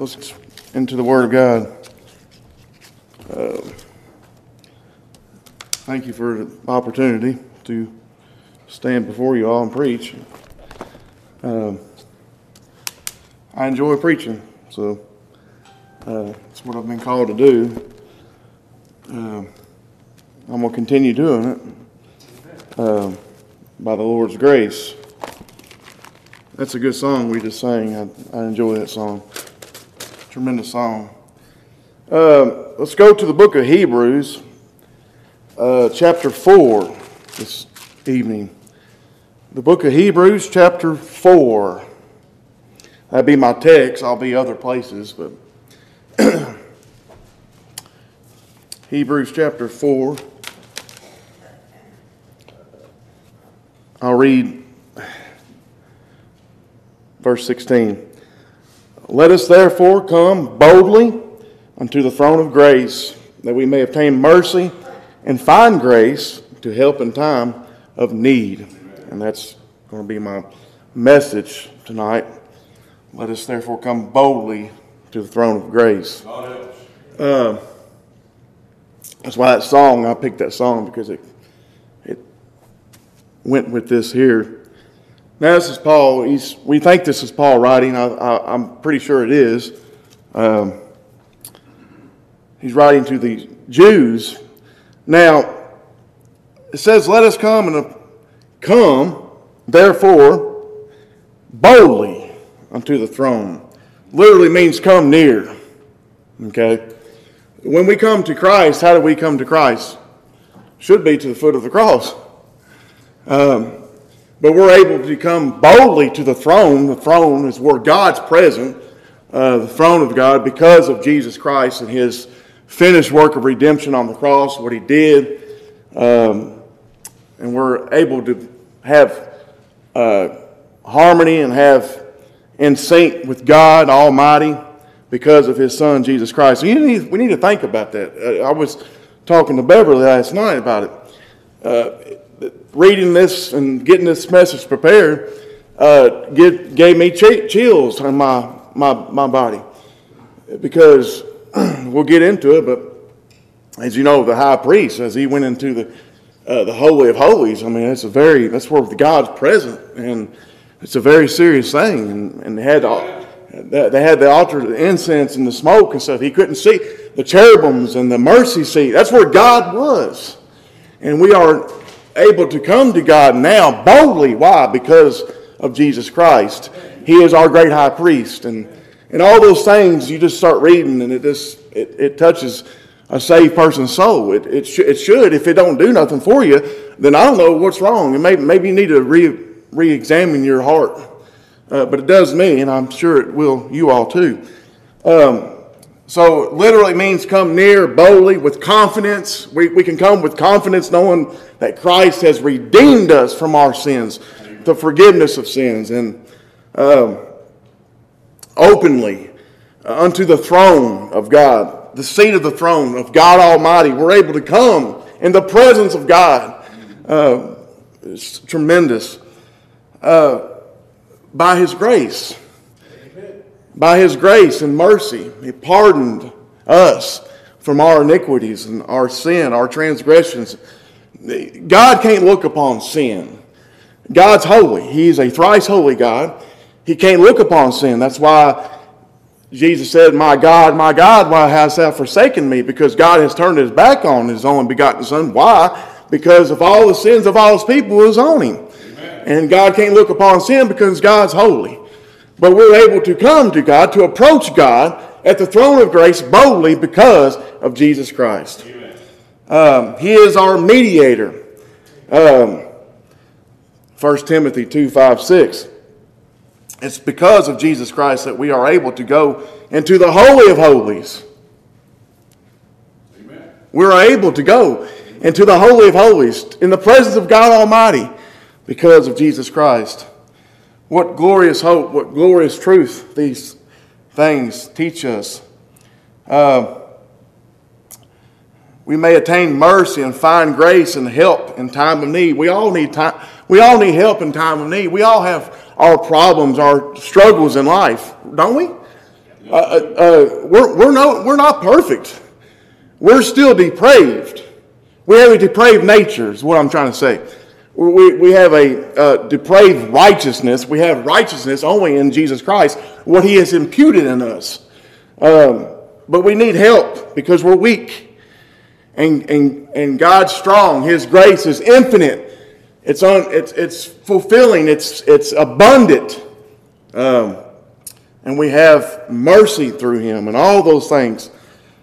Let's into the Word of God. Uh, thank you for the opportunity to stand before you all and preach. Uh, I enjoy preaching, so uh, that's what I've been called to do. Uh, I'm going to continue doing it uh, by the Lord's grace. That's a good song we just sang. I, I enjoy that song. Tremendous song. Uh, let's go to the book of Hebrews, uh, chapter 4, this evening. The book of Hebrews, chapter 4. That'd be my text. I'll be other places, but Hebrews chapter 4. I'll read verse 16. Let us therefore come boldly unto the throne of grace, that we may obtain mercy and find grace to help in time of need. And that's going to be my message tonight. Let us therefore come boldly to the throne of grace. Uh, that's why that song, I picked that song because it, it went with this here. Now, this is Paul. He's, we think this is Paul writing. I, am pretty sure it is. Um, he's writing to the Jews. Now, it says, Let us come and uh, come, therefore, boldly unto the throne. Literally means come near. Okay? When we come to Christ, how do we come to Christ? Should be to the foot of the cross. Um, but we're able to come boldly to the throne. The throne is where God's present, uh, the throne of God, because of Jesus Christ and his finished work of redemption on the cross, what he did. Um, and we're able to have uh, harmony and have in sync with God Almighty because of his son, Jesus Christ. Need, we need to think about that. Uh, I was talking to Beverly last night about it. Uh, reading this and getting this message prepared uh, get, gave me ch- chills on my, my, my body because we'll get into it, but as you know, the high priest, as he went into the, uh, the Holy of Holies, I mean, it's a very, that's where God's present, and it's a very serious thing. And, and they, had the, they had the altar, the incense, and the smoke and stuff. He couldn't see the cherubims and the mercy seat. That's where God was. And we are able to come to God now boldly. Why? Because of Jesus Christ. He is our great high priest. And, and all those things you just start reading and it just it, it touches a saved person's soul. It, it, sh- it should. If it don't do nothing for you, then I don't know what's wrong. And maybe, maybe you need to re, re-examine your heart. Uh, but it does me, and I'm sure it will you all too. Um, so literally means come near boldly with confidence. We, we can come with confidence knowing that Christ has redeemed us from our sins, the forgiveness of sins, and um, openly uh, unto the throne of God, the seat of the throne of God Almighty. We're able to come in the presence of God. Uh, it's tremendous. Uh, by His grace by his grace and mercy, he pardoned us from our iniquities and our sin, our transgressions. God can't look upon sin. God's holy. He's a thrice holy God. He can't look upon sin. That's why Jesus said, My God, my God, why hast thou forsaken me? Because God has turned his back on his only begotten Son. Why? Because of all the sins of all his people is on him. Amen. And God can't look upon sin because God's holy. But we're able to come to God, to approach God at the throne of grace boldly because of Jesus Christ. Um, he is our mediator. Um, 1 Timothy 2 5 6. It's because of Jesus Christ that we are able to go into the Holy of Holies. Amen. We're able to go into the Holy of Holies in the presence of God Almighty because of Jesus Christ. What glorious hope, what glorious truth these things teach us. Uh, we may attain mercy and find grace and help in time of need. We all need time. We all need help in time of need. We all have our problems, our struggles in life, don't we? Uh, uh, uh, we're, we're, no, we're not perfect. We're still depraved. We have a depraved nature, is what I'm trying to say. We, we have a uh, depraved righteousness. We have righteousness only in Jesus Christ, what He has imputed in us. Um, but we need help because we're weak. And, and, and God's strong. His grace is infinite. It's, on, it's, it's fulfilling. It's, it's abundant. Um, and we have mercy through Him and all those things.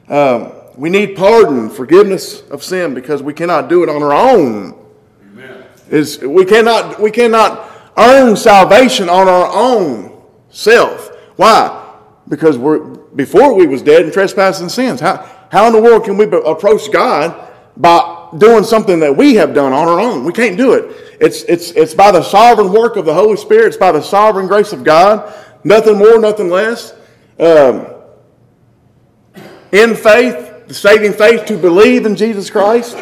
Um, we need pardon, forgiveness of sin because we cannot do it on our own. Is we cannot we cannot earn salvation on our own self. Why? Because we're before we was dead in trespasses and sins. How how in the world can we approach God by doing something that we have done on our own? We can't do it. It's it's it's by the sovereign work of the Holy Spirit. It's by the sovereign grace of God. Nothing more, nothing less. Um, in faith, the saving faith to believe in Jesus Christ.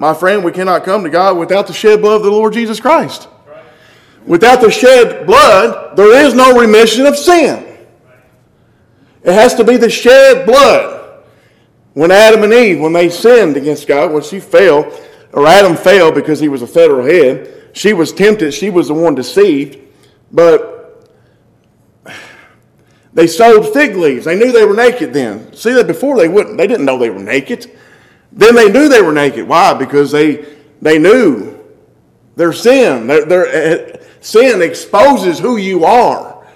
My friend, we cannot come to God without the shed blood of the Lord Jesus Christ. Without the shed blood, there is no remission of sin. It has to be the shed blood. When Adam and Eve, when they sinned against God, when she fell, or Adam fell because he was a federal head, she was tempted, she was the one deceived, but they sewed fig leaves. They knew they were naked then. See that before they wouldn't, they didn't know they were naked. Then they knew they were naked. Why? Because they, they knew their sin. Their, their uh, sin exposes who you are.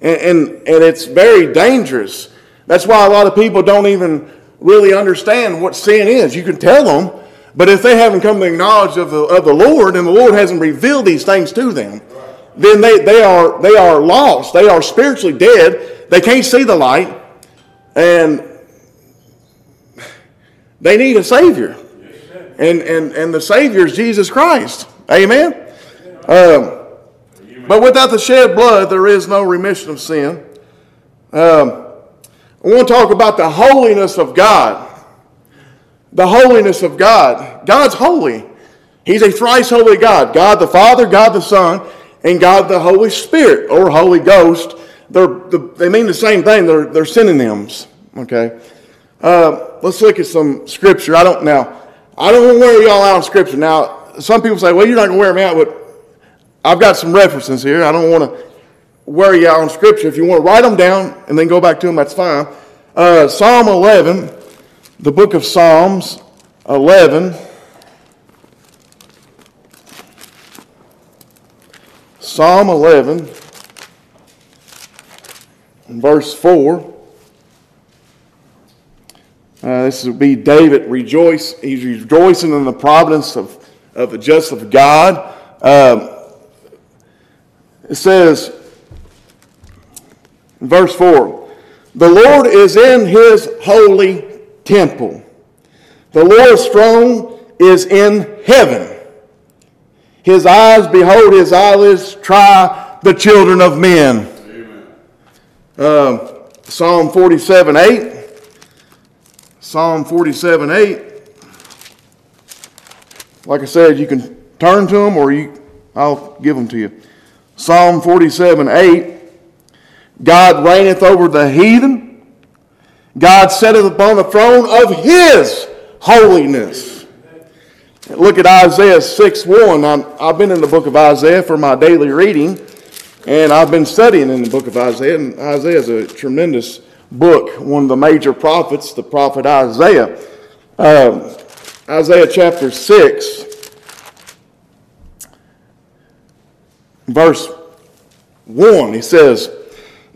And, and, and it's very dangerous. That's why a lot of people don't even really understand what sin is. You can tell them, but if they haven't come to the knowledge of the, of the Lord and the Lord hasn't revealed these things to them, then they, they, are, they are lost. They are spiritually dead. They can't see the light. And they need a Savior. And, and, and the Savior is Jesus Christ. Amen? Um, but without the shed blood, there is no remission of sin. Um, I want to talk about the holiness of God. The holiness of God. God's holy. He's a thrice holy God God the Father, God the Son, and God the Holy Spirit or Holy Ghost. They're, they mean the same thing, they're, they're synonyms. Okay? Uh, let's look at some scripture. I don't now. I don't want to wear y'all out on scripture. Now, some people say, "Well, you're not going to wear me out," but I've got some references here. I don't want to wear you out on scripture. If you want to write them down and then go back to them, that's fine. Uh, Psalm 11, the book of Psalms 11. Psalm 11, verse 4. Uh, this would be David rejoice. He's rejoicing in the providence of, of the justice of God. Um, it says, verse 4 The Lord is in his holy temple, the Lord's throne is in heaven. His eyes behold, his eyelids try the children of men. Um, Psalm 47 8. Psalm 47 8. Like I said, you can turn to them or you, I'll give them to you. Psalm 47 8. God reigneth over the heathen. God sitteth upon the throne of his holiness. Look at Isaiah 6 1. i have been in the book of Isaiah for my daily reading, and I've been studying in the book of Isaiah, and Isaiah is a tremendous book, one of the major prophets, the prophet Isaiah. Um, Isaiah chapter 6, verse 1, he says,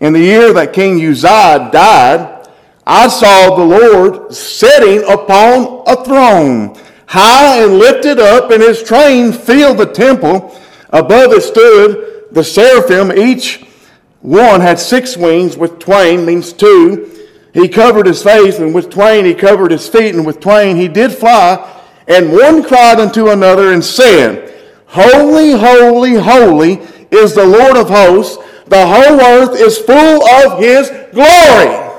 In the year that King Uzziah died, I saw the Lord sitting upon a throne, high and lifted up, and his train filled the temple. Above it stood the seraphim, each one had six wings, with twain means two. He covered his face, and with twain he covered his feet, and with twain he did fly. And one cried unto another and said, Holy, holy, holy is the Lord of hosts. The whole earth is full of his glory.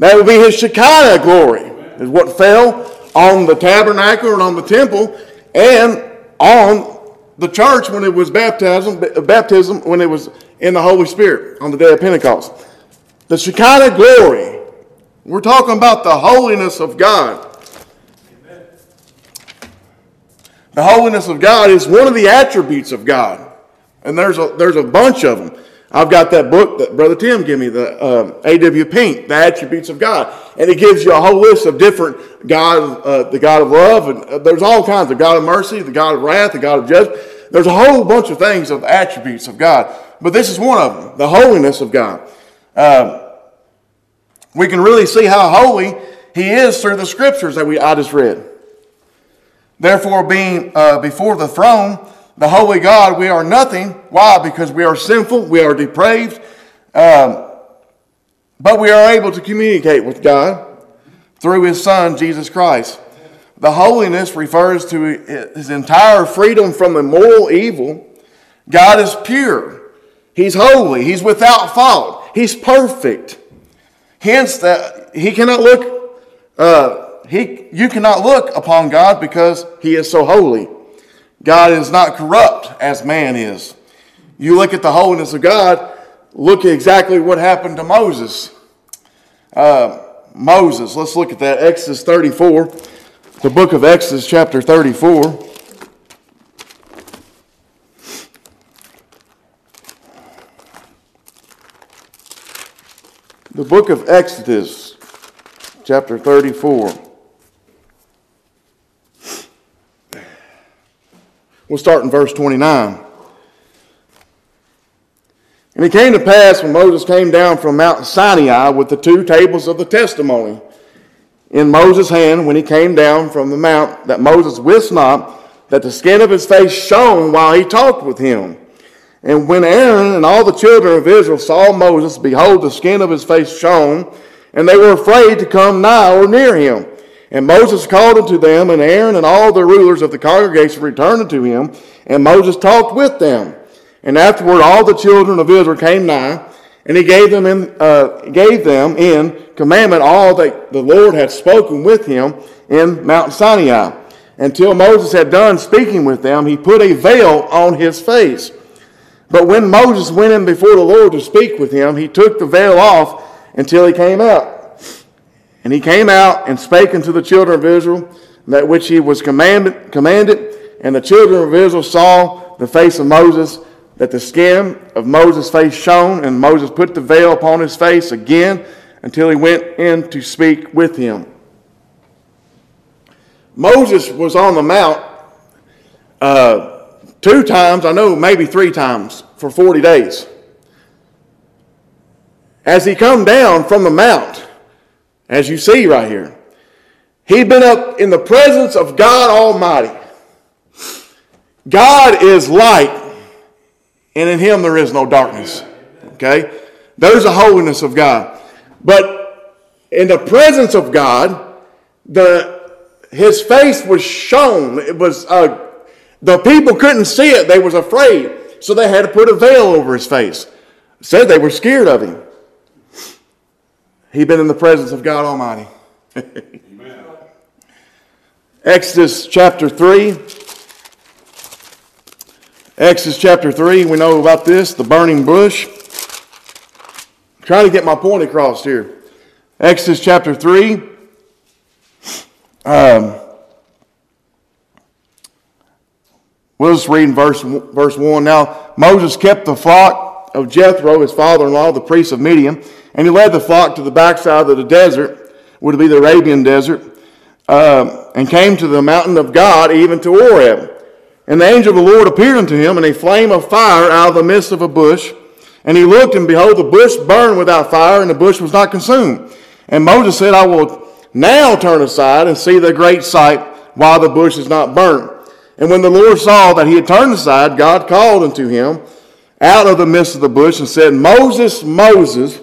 That would be his Shekinah glory, is what fell on the tabernacle and on the temple and on the church when it was baptism, baptism when it was in the Holy Spirit on the day of Pentecost. The Shekinah glory. We're talking about the holiness of God. The holiness of God is one of the attributes of God. And there's a, there's a bunch of them. I've got that book that Brother Tim gave me, the uh, A.W. Pink, The Attributes of God. And it gives you a whole list of different God, uh, the God of love, and uh, there's all kinds of God of mercy, the God of wrath, the God of judgment. There's a whole bunch of things of attributes of God. But this is one of them, the holiness of God. Um, we can really see how holy he is through the scriptures that we I just read. Therefore, being uh, before the throne, the holy God, we are nothing. Why? Because we are sinful, we are depraved, um, but we are able to communicate with God through His Son, Jesus Christ. The holiness refers to His entire freedom from the moral evil. God is pure, He's holy, He's without fault, He's perfect. Hence, that He cannot look. Uh, he, you cannot look upon God because he is so holy. God is not corrupt as man is. You look at the holiness of God, look at exactly what happened to Moses. Uh, Moses, let's look at that. Exodus 34, the book of Exodus, chapter 34. The book of Exodus, chapter 34. We'll start in verse 29. And it came to pass when Moses came down from Mount Sinai with the two tables of the testimony in Moses' hand when he came down from the mount, that Moses wist not that the skin of his face shone while he talked with him. And when Aaron and all the children of Israel saw Moses, behold, the skin of his face shone, and they were afraid to come nigh or near him. And Moses called unto them, and Aaron and all the rulers of the congregation returned unto him, and Moses talked with them. And afterward all the children of Israel came nigh, and he gave them in, uh, gave them in commandment all that the Lord had spoken with him in Mount Sinai. Until Moses had done speaking with them, he put a veil on his face. But when Moses went in before the Lord to speak with him, he took the veil off until he came out. And he came out and spake unto the children of Israel that which he was commanded, commanded. And the children of Israel saw the face of Moses, that the skin of Moses' face shone, and Moses put the veil upon his face again until he went in to speak with him. Moses was on the mount uh, two times, I know maybe three times, for 40 days. As he come down from the mount, as you see right here. He'd been up in the presence of God Almighty. God is light, and in Him there is no darkness. Okay? There's a holiness of God. But in the presence of God, the, His face was shown. It was, uh, the people couldn't see it. They was afraid. So they had to put a veil over His face. Said they were scared of Him. He'd been in the presence of God Almighty. Exodus chapter 3. Exodus chapter 3, we know about this, the burning bush. I'm trying to get my point across here. Exodus chapter 3. Um, we'll just read in verse, verse 1. Now, Moses kept the flock of Jethro, his father in law, the priest of Midian and he led the flock to the backside of the desert, would be the Arabian desert, uh, and came to the mountain of God, even to Horeb. And the angel of the Lord appeared unto him in a flame of fire out of the midst of a bush. And he looked, and behold, the bush burned without fire, and the bush was not consumed. And Moses said, I will now turn aside and see the great sight while the bush is not burnt. And when the Lord saw that he had turned aside, God called unto him out of the midst of the bush and said, Moses, Moses.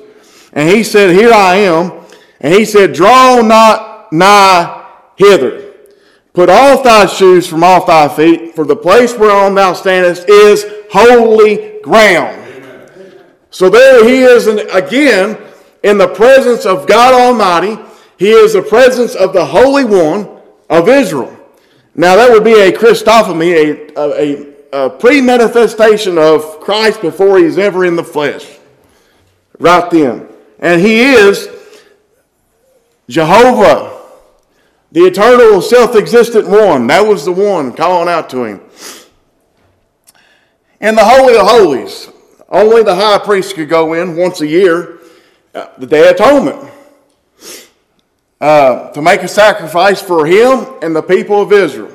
And he said, Here I am. And he said, Draw not nigh hither. Put off thy shoes from off thy feet, for the place whereon thou standest is holy ground. So there he is again in the presence of God Almighty. He is the presence of the Holy One of Israel. Now that would be a Christophany, a, a, a pre-manifestation of Christ before he's ever in the flesh. Right then. And he is Jehovah, the eternal self-existent one. That was the one calling out to him. In the Holy of Holies, only the high priest could go in once a year, uh, the Day of Atonement, uh, to make a sacrifice for him and the people of Israel.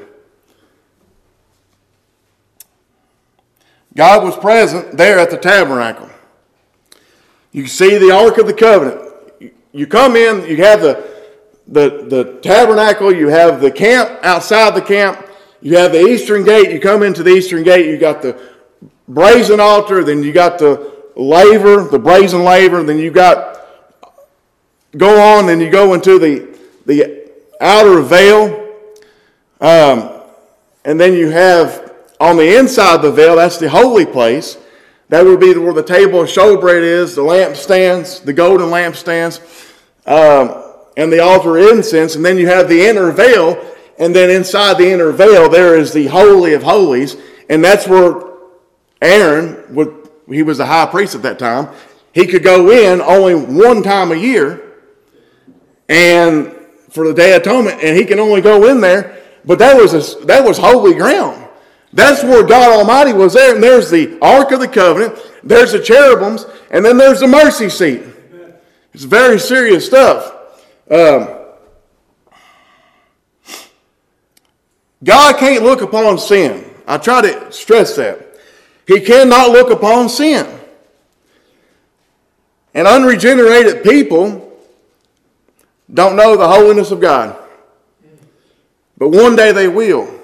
God was present there at the tabernacle. You see the Ark of the Covenant. You come in, you have the, the, the tabernacle, you have the camp outside the camp, you have the eastern gate, you come into the eastern gate, you got the brazen altar, then you got the laver, the brazen laver, then you got go on, then you go into the the outer veil, um, and then you have on the inside of the veil, that's the holy place. That would be where the table of showbread is, the lampstands, the golden lampstands, um, and the altar of incense. And then you have the inner veil, and then inside the inner veil there is the holy of holies, and that's where Aaron would. He was the high priest at that time. He could go in only one time a year, and for the Day of Atonement, and he can only go in there. But that was a, that was holy ground. That's where God Almighty was there. And there's the Ark of the Covenant, there's the cherubims, and then there's the mercy seat. It's very serious stuff. Um, God can't look upon sin. I try to stress that. He cannot look upon sin. And unregenerated people don't know the holiness of God. But one day they will.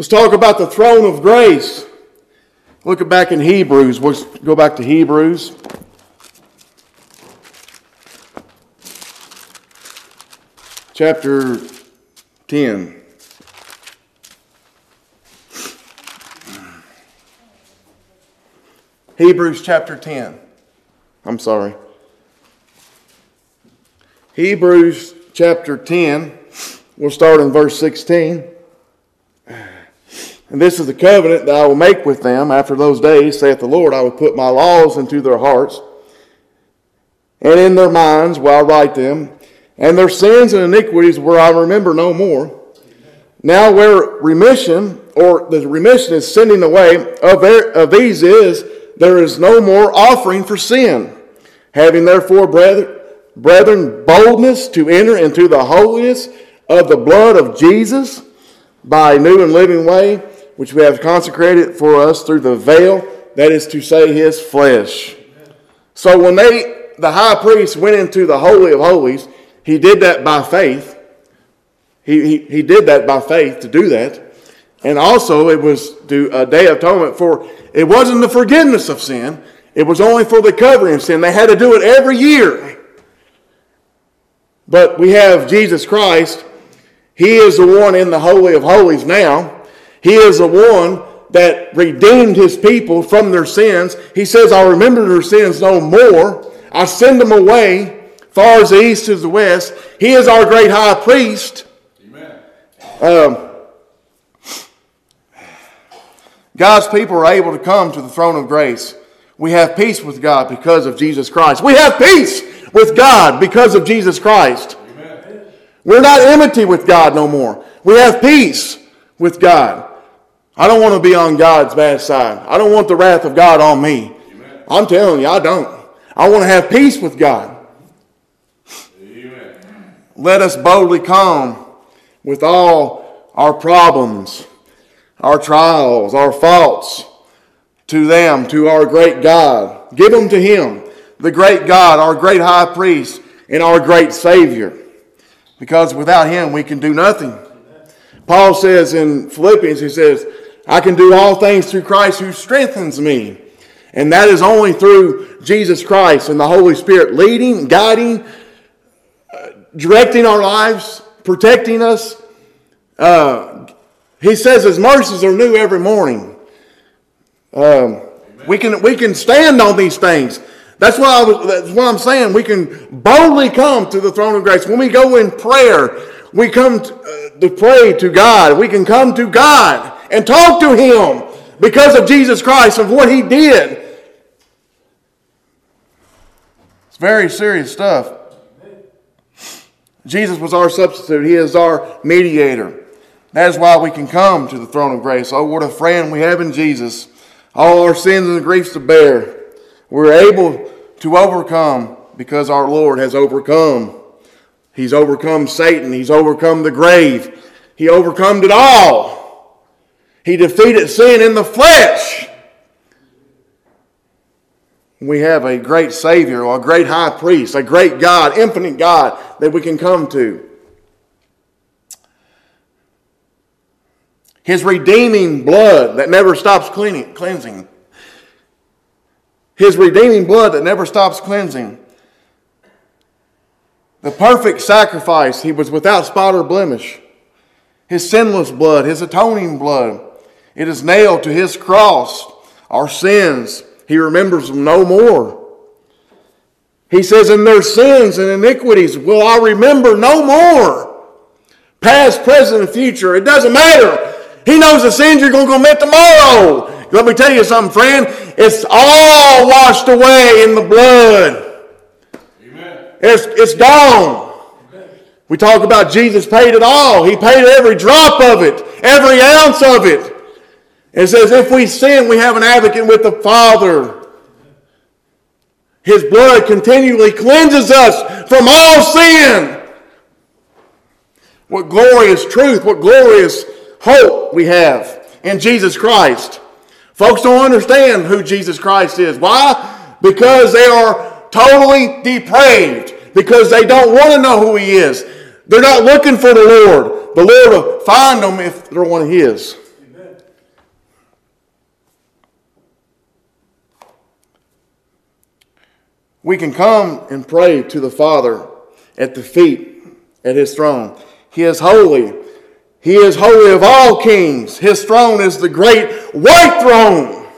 Let's talk about the throne of grace. Look back in Hebrews. We'll go back to Hebrews. Chapter 10. Hebrews chapter 10. I'm sorry. Hebrews chapter 10. We'll start in verse 16. And this is the covenant that I will make with them after those days, saith the Lord. I will put my laws into their hearts, and in their minds will I write them, and their sins and iniquities will I remember no more. Now, where remission, or the remission is sending away of, of these is, there is no more offering for sin. Having therefore, brethren, boldness to enter into the holiness of the blood of Jesus by a new and living way, which we have consecrated for us through the veil, that is to say, his flesh. So when they, the high priest went into the Holy of Holies, he did that by faith. He, he, he did that by faith to do that. And also, it was to a day of atonement for, it wasn't the forgiveness of sin, it was only for the covering of sin. They had to do it every year. But we have Jesus Christ. He is the one in the Holy of Holies now. He is the one that redeemed his people from their sins. He says, I'll remember their sins no more. I send them away far as the east is the west. He is our great high priest. Amen. Um, God's people are able to come to the throne of grace. We have peace with God because of Jesus Christ. We have peace with God because of Jesus Christ. Amen. We're not enmity with God no more. We have peace with God. I don't want to be on God's bad side. I don't want the wrath of God on me. Amen. I'm telling you, I don't. I want to have peace with God. Amen. Let us boldly come with all our problems, our trials, our faults to them, to our great God. Give them to Him, the great God, our great high priest, and our great Savior. Because without Him, we can do nothing. Paul says in Philippians, he says, I can do all things through Christ who strengthens me. And that is only through Jesus Christ and the Holy Spirit leading, guiding, uh, directing our lives, protecting us. Uh, he says his mercies are new every morning. Um, we can we can stand on these things. That's I was, that's what I'm saying. We can boldly come to the throne of grace. When we go in prayer, we come to, uh, to pray to God. We can come to God and talk to Him because of Jesus Christ of what He did. It's very serious stuff. Jesus was our substitute, He is our mediator. That is why we can come to the throne of grace. Oh, what a friend we have in Jesus. All our sins and griefs to bear. We're able to overcome because our Lord has overcome. He's overcome Satan, He's overcome the grave, He overcome it all. He defeated sin in the flesh. We have a great Savior, a great high priest, a great God, infinite God that we can come to. His redeeming blood that never stops cleansing. His redeeming blood that never stops cleansing. The perfect sacrifice, he was without spot or blemish. His sinless blood, his atoning blood, it is nailed to his cross. Our sins, he remembers them no more. He says, In their sins and iniquities will I remember no more. Past, present, and future, it doesn't matter. He knows the sins you're going to commit tomorrow. Let me tell you something, friend. It's all washed away in the blood. Amen. It's, it's gone. We talk about Jesus paid it all. He paid every drop of it, every ounce of it. It says, if we sin, we have an advocate with the Father. His blood continually cleanses us from all sin. What glorious truth, what glorious hope we have in Jesus Christ. Folks don't understand who Jesus Christ is. Why? Because they are totally depraved. Because they don't want to know who He is. They're not looking for the Lord. The Lord will find them if they're one of His. We can come and pray to the Father at the feet at His throne. He is holy. He is holy of all kings. His throne is the great white throne.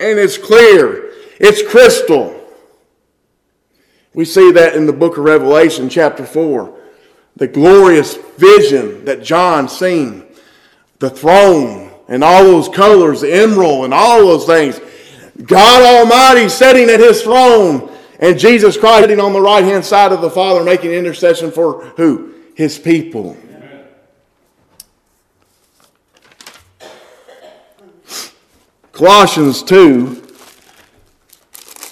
And it's clear, it's crystal. We see that in the book of Revelation, chapter 4. The glorious vision that John seen, the throne and all those colors, the emerald and all those things. God Almighty sitting at his throne, and Jesus Christ sitting on the right hand side of the Father, making intercession for who? His people. Colossians 2,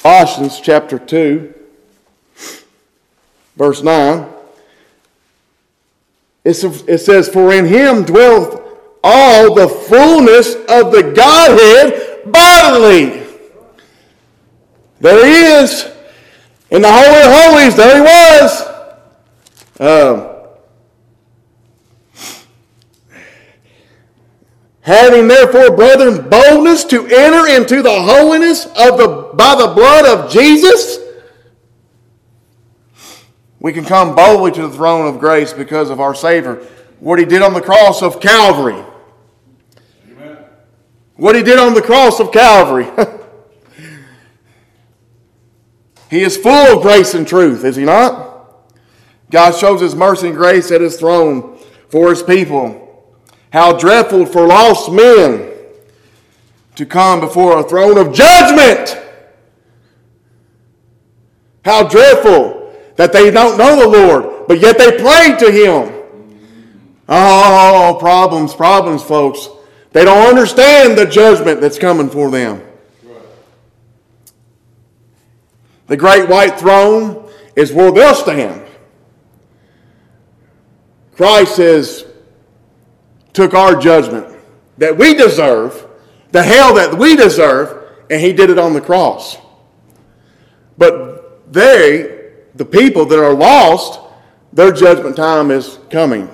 Colossians chapter 2, verse 9. it says, For in him dwelleth all the fullness of the Godhead bodily. There he is. In the Holy of Holies, there he was. Um, Having therefore, brethren, boldness to enter into the holiness of the by the blood of Jesus, we can come boldly to the throne of grace because of our Savior. What he did on the cross of Calvary. Amen. What he did on the cross of Calvary. he is full of grace and truth, is he not? God shows his mercy and grace at his throne for his people. How dreadful for lost men to come before a throne of judgment. How dreadful that they don't know the Lord, but yet they pray to Him. Oh, problems, problems, folks. They don't understand the judgment that's coming for them. The great white throne is where they'll stand. Christ says, took our judgment that we deserve, the hell that we deserve, and he did it on the cross. But they, the people that are lost, their judgment time is coming.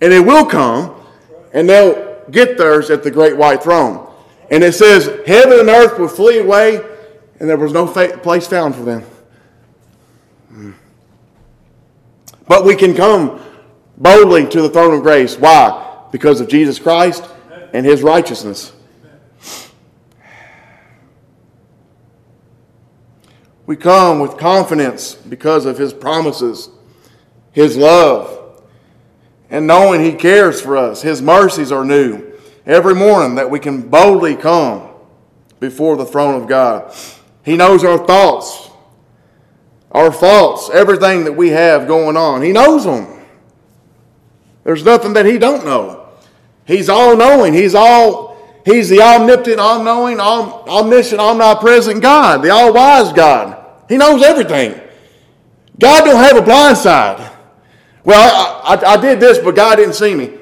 And it will come, and they'll get theirs at the great white throne. And it says, Heaven and earth will flee away, and there was no place found for them. But we can come boldly to the throne of grace. Why? because of Jesus Christ and his righteousness. We come with confidence because of his promises. His love, and knowing He cares for us. His mercies are new every morning that we can boldly come before the throne of God. He knows our thoughts, our thoughts, everything that we have going on. He knows them. There's nothing that he don't know. He's all knowing. He's all He's the omnipotent, all knowing, omniscient, omnipresent God, the all wise God. He knows everything. God don't have a blind side. Well, I, I, I, did this, but God didn't see me.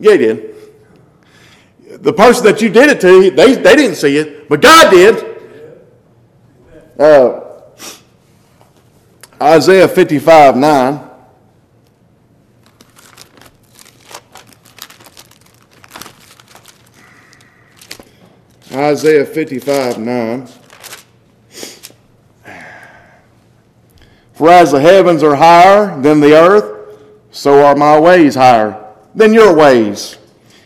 Yeah, he did. The person that you did it to, they, they didn't see it, but God did. Uh, Isaiah 55 9. Isaiah 55 9. For as the heavens are higher than the earth, so are my ways higher than your ways,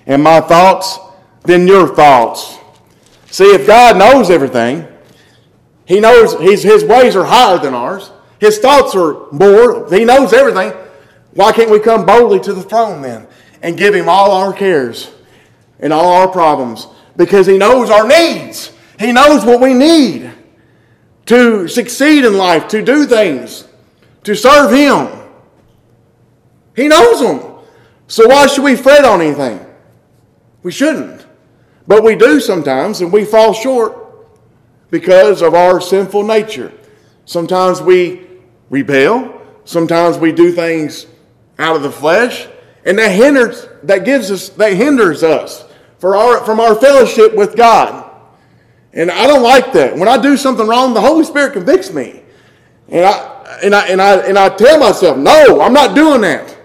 and my thoughts than your thoughts. See, if God knows everything, He knows his, his ways are higher than ours, His thoughts are more, He knows everything. Why can't we come boldly to the throne then and give Him all our cares and all our problems? because He knows our needs. He knows what we need to succeed in life, to do things, to serve Him. He knows them. So why should we fret on anything? We shouldn't. But we do sometimes, and we fall short because of our sinful nature. Sometimes we rebel. Sometimes we do things out of the flesh, and that hinders that gives us that hinders us for our, from our fellowship with God. And I don't like that. When I do something wrong, the Holy Spirit convicts me. And I, and I, and I, and I tell myself, no, I'm not doing that.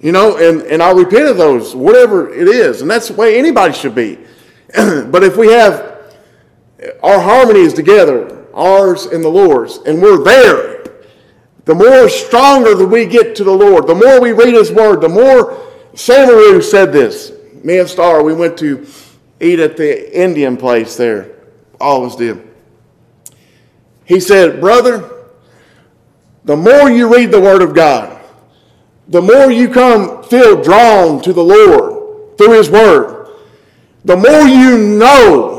You know, and, and I repent of those, whatever it is. And that's the way anybody should be. but if we have our harmony is together, ours and the Lord's, and we're there, the more stronger that we get to the Lord, the more we read His Word, the more Samaru said this me and Star, we went to eat at the Indian place there. Us did. He said, Brother, the more you read the Word of God, the more you come feel drawn to the Lord through His Word, the more you know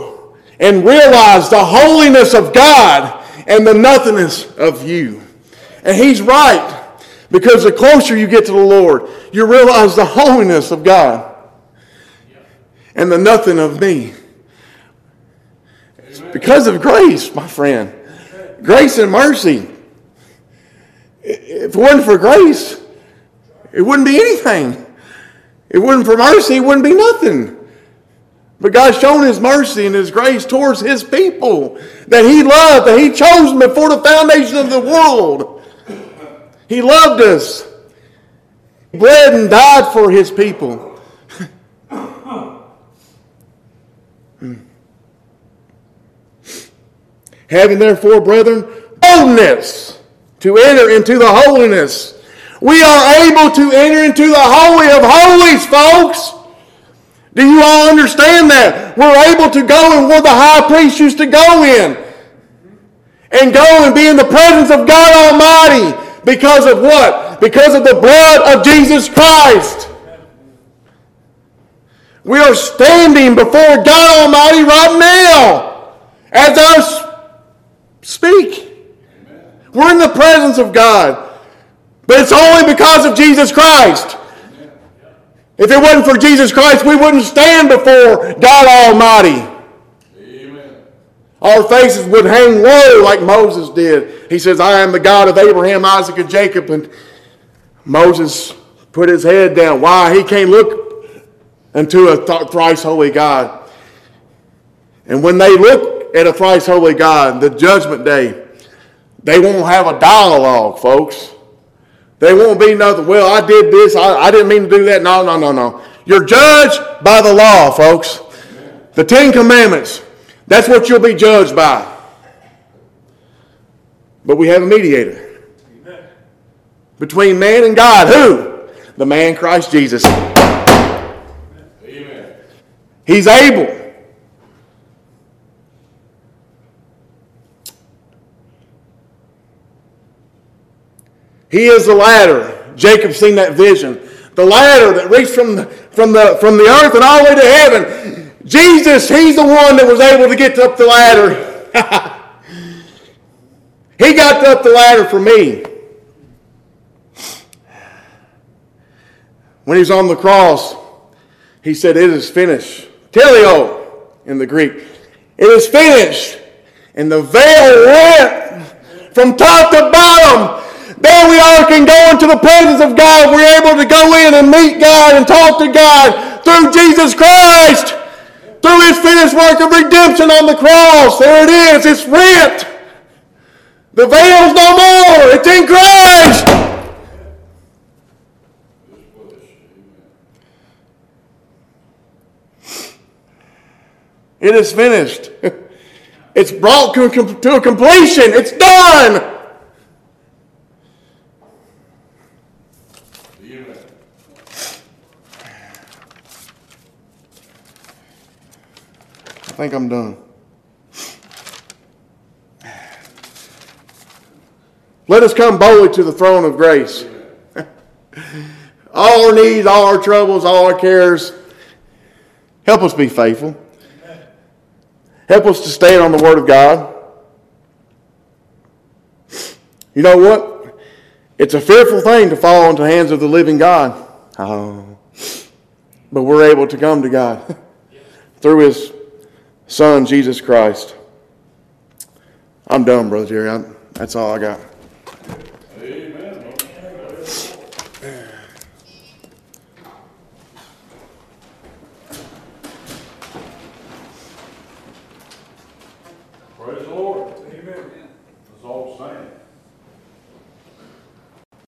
and realize the holiness of God and the nothingness of you. And He's right. Because the closer you get to the Lord, you realize the holiness of God and the nothing of me. It's because of grace, my friend. Grace and mercy. If it wasn't for grace, it wouldn't be anything. It wasn't for mercy, it wouldn't be nothing. But God's shown His mercy and His grace towards His people that He loved, that He chose them before the foundation of the world. He loved us. He bled and died for His people. Hmm. Having therefore, brethren, boldness to enter into the holiness. We are able to enter into the Holy of Holies, folks. Do you all understand that? We're able to go in where the high priest used to go in. And go and be in the presence of God Almighty. Because of what? Because of the blood of Jesus Christ. We are standing before God Almighty right now as our Speak. We're in the presence of God. But it's only because of Jesus Christ. If it wasn't for Jesus Christ, we wouldn't stand before God Almighty. Amen. Our faces would hang low like Moses did. He says, I am the God of Abraham, Isaac, and Jacob. And Moses put his head down. Why? He can't look unto a thrice holy God. And when they look at a thrice holy God, the judgment day, they won't have a dialogue, folks. They won't be nothing. Well, I did this. I, I didn't mean to do that. No, no, no, no. You're judged by the law, folks. The Ten Commandments. That's what you'll be judged by. But we have a mediator between man and God. Who? The man Christ Jesus. Amen. He's able He is the ladder. Jacob seen that vision. The ladder that reached from the, from the, from the earth and all the way to heaven. Jesus, He's the one that was able to get up the ladder. he got up the ladder for me. When he was on the cross, he said, It is finished. Teleo in the Greek. It is finished. And the veil went from top to bottom. There we are, can go into the presence of God. We're able to go in and meet God and talk to God through Jesus Christ, through his finished work of redemption on the cross. There it is, it's rent. The veil's no more, it's in Christ. It is finished. It's brought to a completion. It's done. I think I'm done. Let us come boldly to the throne of grace. all our needs, all our troubles, all our cares. Help us be faithful. Help us to stand on the Word of God. You know what? It's a fearful thing to fall into the hands of the living God. Oh. But we're able to come to God through His Son, Jesus Christ. I'm done, Brother Jerry. I'm, that's all I got.